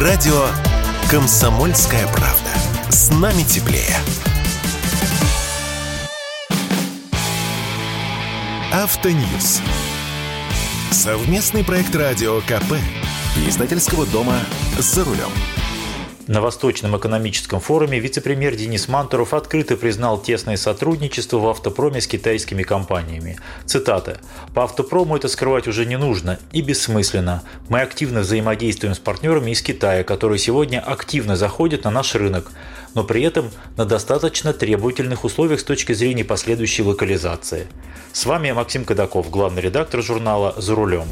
Радио «Комсомольская правда». С нами теплее. Автоньюз. Совместный проект радио КП. Издательского дома «За рулем». На Восточном экономическом форуме вице-премьер Денис Мантуров открыто признал тесное сотрудничество в автопроме с китайскими компаниями. Цитата. «По автопрому это скрывать уже не нужно и бессмысленно. Мы активно взаимодействуем с партнерами из Китая, которые сегодня активно заходят на наш рынок, но при этом на достаточно требовательных условиях с точки зрения последующей локализации». С вами Максим Кадаков, главный редактор журнала «За рулем».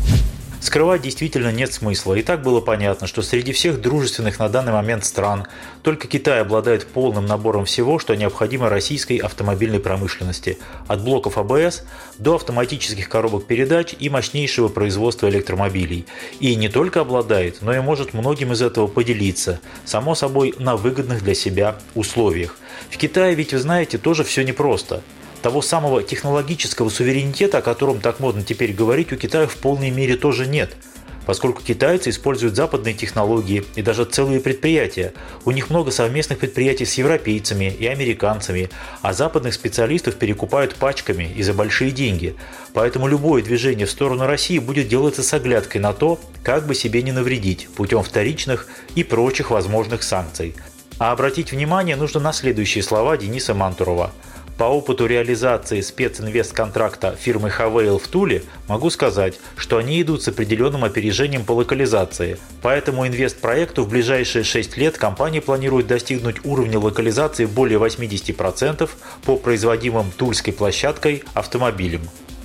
Скрывать действительно нет смысла. И так было понятно, что среди всех дружественных на данный момент стран только Китай обладает полным набором всего, что необходимо российской автомобильной промышленности. От блоков АБС до автоматических коробок передач и мощнейшего производства электромобилей. И не только обладает, но и может многим из этого поделиться, само собой на выгодных для себя условиях. В Китае ведь, вы знаете, тоже все непросто того самого технологического суверенитета, о котором так модно теперь говорить, у Китая в полной мере тоже нет. Поскольку китайцы используют западные технологии и даже целые предприятия. У них много совместных предприятий с европейцами и американцами, а западных специалистов перекупают пачками и за большие деньги. Поэтому любое движение в сторону России будет делаться с оглядкой на то, как бы себе не навредить путем вторичных и прочих возможных санкций. А обратить внимание нужно на следующие слова Дениса Мантурова – по опыту реализации специнвестконтракта фирмы Хавейл в Туле могу сказать, что они идут с определенным опережением по локализации. Поэтому инвестпроекту в ближайшие 6 лет компания планирует достигнуть уровня локализации более 80% по производимым тульской площадкой автомобилям.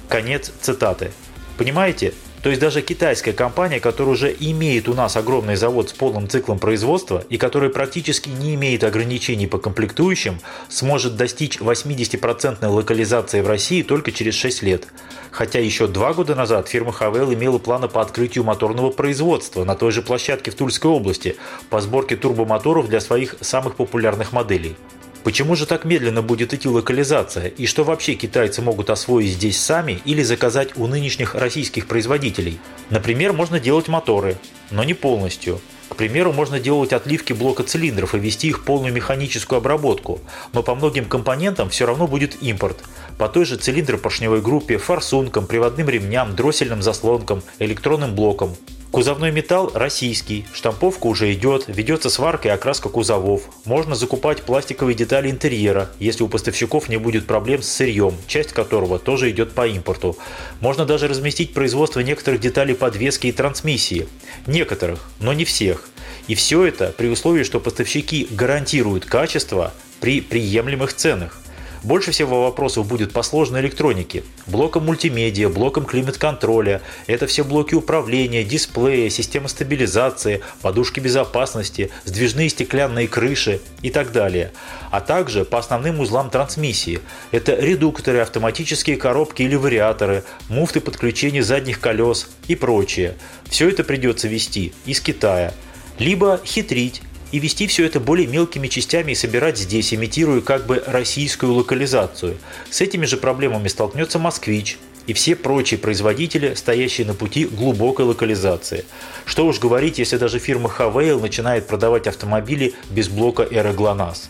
Конец цитаты. Понимаете, то есть даже китайская компания, которая уже имеет у нас огромный завод с полным циклом производства и которая практически не имеет ограничений по комплектующим, сможет достичь 80% локализации в России только через 6 лет. Хотя еще два года назад фирма Хавел имела планы по открытию моторного производства на той же площадке в Тульской области по сборке турбомоторов для своих самых популярных моделей. Почему же так медленно будет идти локализация? И что вообще китайцы могут освоить здесь сами или заказать у нынешних российских производителей? Например, можно делать моторы, но не полностью. К примеру, можно делать отливки блока цилиндров и вести их полную механическую обработку, но по многим компонентам все равно будет импорт. По той же цилиндропоршневой группе, форсункам, приводным ремням, дроссельным заслонкам, электронным блокам. Кузовной металл российский, штамповка уже идет, ведется сварка и окраска кузовов. Можно закупать пластиковые детали интерьера, если у поставщиков не будет проблем с сырьем, часть которого тоже идет по импорту. Можно даже разместить производство некоторых деталей подвески и трансмиссии. Некоторых, но не всех. И все это при условии, что поставщики гарантируют качество при приемлемых ценах. Больше всего вопросов будет по сложной электронике. Блоком мультимедиа, блоком климат-контроля. Это все блоки управления, дисплея, система стабилизации, подушки безопасности, сдвижные стеклянные крыши и так далее. А также по основным узлам трансмиссии. Это редукторы, автоматические коробки или вариаторы, муфты подключения задних колес и прочее. Все это придется вести из Китая. Либо хитрить и вести все это более мелкими частями и собирать здесь, имитируя как бы российскую локализацию. С этими же проблемами столкнется «Москвич», и все прочие производители, стоящие на пути глубокой локализации. Что уж говорить, если даже фирма Havail начинает продавать автомобили без блока ГЛОНАСС.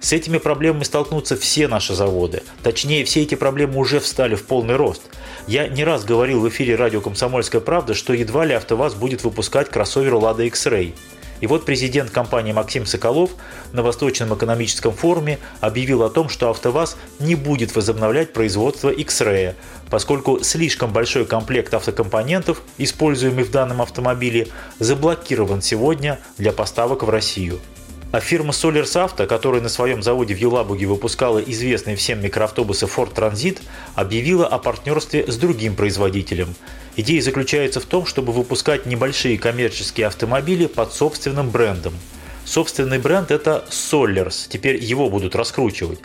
С этими проблемами столкнутся все наши заводы. Точнее, все эти проблемы уже встали в полный рост. Я не раз говорил в эфире радио «Комсомольская правда», что едва ли АвтоВАЗ будет выпускать кроссовер «Лада X-Ray». И вот президент компании Максим Соколов на Восточном экономическом форуме объявил о том, что АвтоВАЗ не будет возобновлять производство X-Ray, поскольку слишком большой комплект автокомпонентов, используемый в данном автомобиле, заблокирован сегодня для поставок в Россию. А фирма Solers Auto, которая на своем заводе в Елабуге выпускала известные всем микроавтобусы Ford Transit, объявила о партнерстве с другим производителем. Идея заключается в том, чтобы выпускать небольшие коммерческие автомобили под собственным брендом. Собственный бренд – это Solers, теперь его будут раскручивать.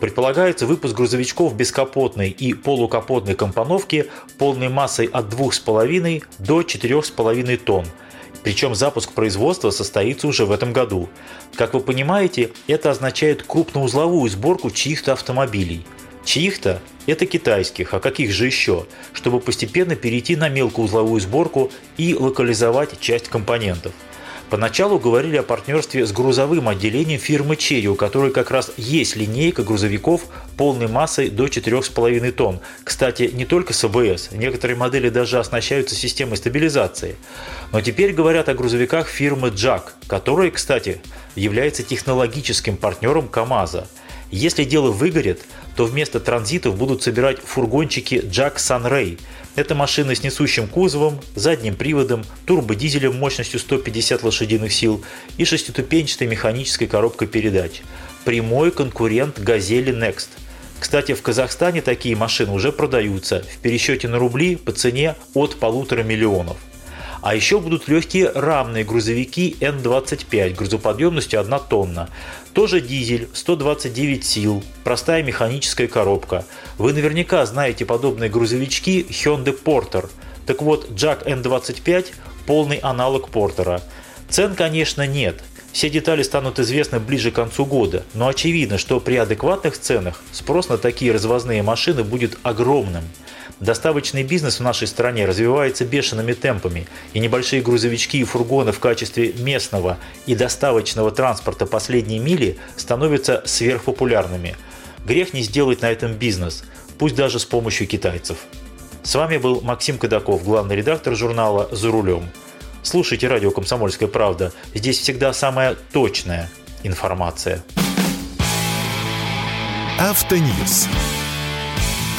Предполагается выпуск грузовичков бескапотной и полукапотной компоновки полной массой от 2,5 до 4,5 тонн – причем запуск производства состоится уже в этом году. Как вы понимаете, это означает крупноузловую сборку чьих-то автомобилей. Чьих-то – это китайских, а каких же еще, чтобы постепенно перейти на мелкоузловую сборку и локализовать часть компонентов. Поначалу говорили о партнерстве с грузовым отделением фирмы Черри, у которой как раз есть линейка грузовиков полной массой до 4,5 тонн. Кстати, не только с АБС, некоторые модели даже оснащаются системой стабилизации. Но теперь говорят о грузовиках фирмы Джак, которая, кстати, является технологическим партнером КАМАЗа. Если дело выгорит, то вместо транзитов будут собирать фургончики Jack Sunray – это машина с несущим кузовом, задним приводом, турбодизелем мощностью 150 лошадиных сил и шестиступенчатой механической коробкой передач. Прямой конкурент «Газели Next». Кстати, в Казахстане такие машины уже продаются в пересчете на рубли по цене от полутора миллионов. А еще будут легкие рамные грузовики N25 грузоподъемностью 1 тонна. Тоже дизель, 129 сил, простая механическая коробка. Вы наверняка знаете подобные грузовички Hyundai Porter. Так вот, Jack N25 – полный аналог Портера. Цен, конечно, нет. Все детали станут известны ближе к концу года, но очевидно, что при адекватных ценах спрос на такие развозные машины будет огромным. Доставочный бизнес в нашей стране развивается бешеными темпами, и небольшие грузовички и фургоны в качестве местного и доставочного транспорта последней мили становятся сверхпопулярными. Грех не сделать на этом бизнес, пусть даже с помощью китайцев. С вами был Максим Кадаков, главный редактор журнала «За рулем». Слушайте радио «Комсомольская правда». Здесь всегда самая точная информация. Автоньюз.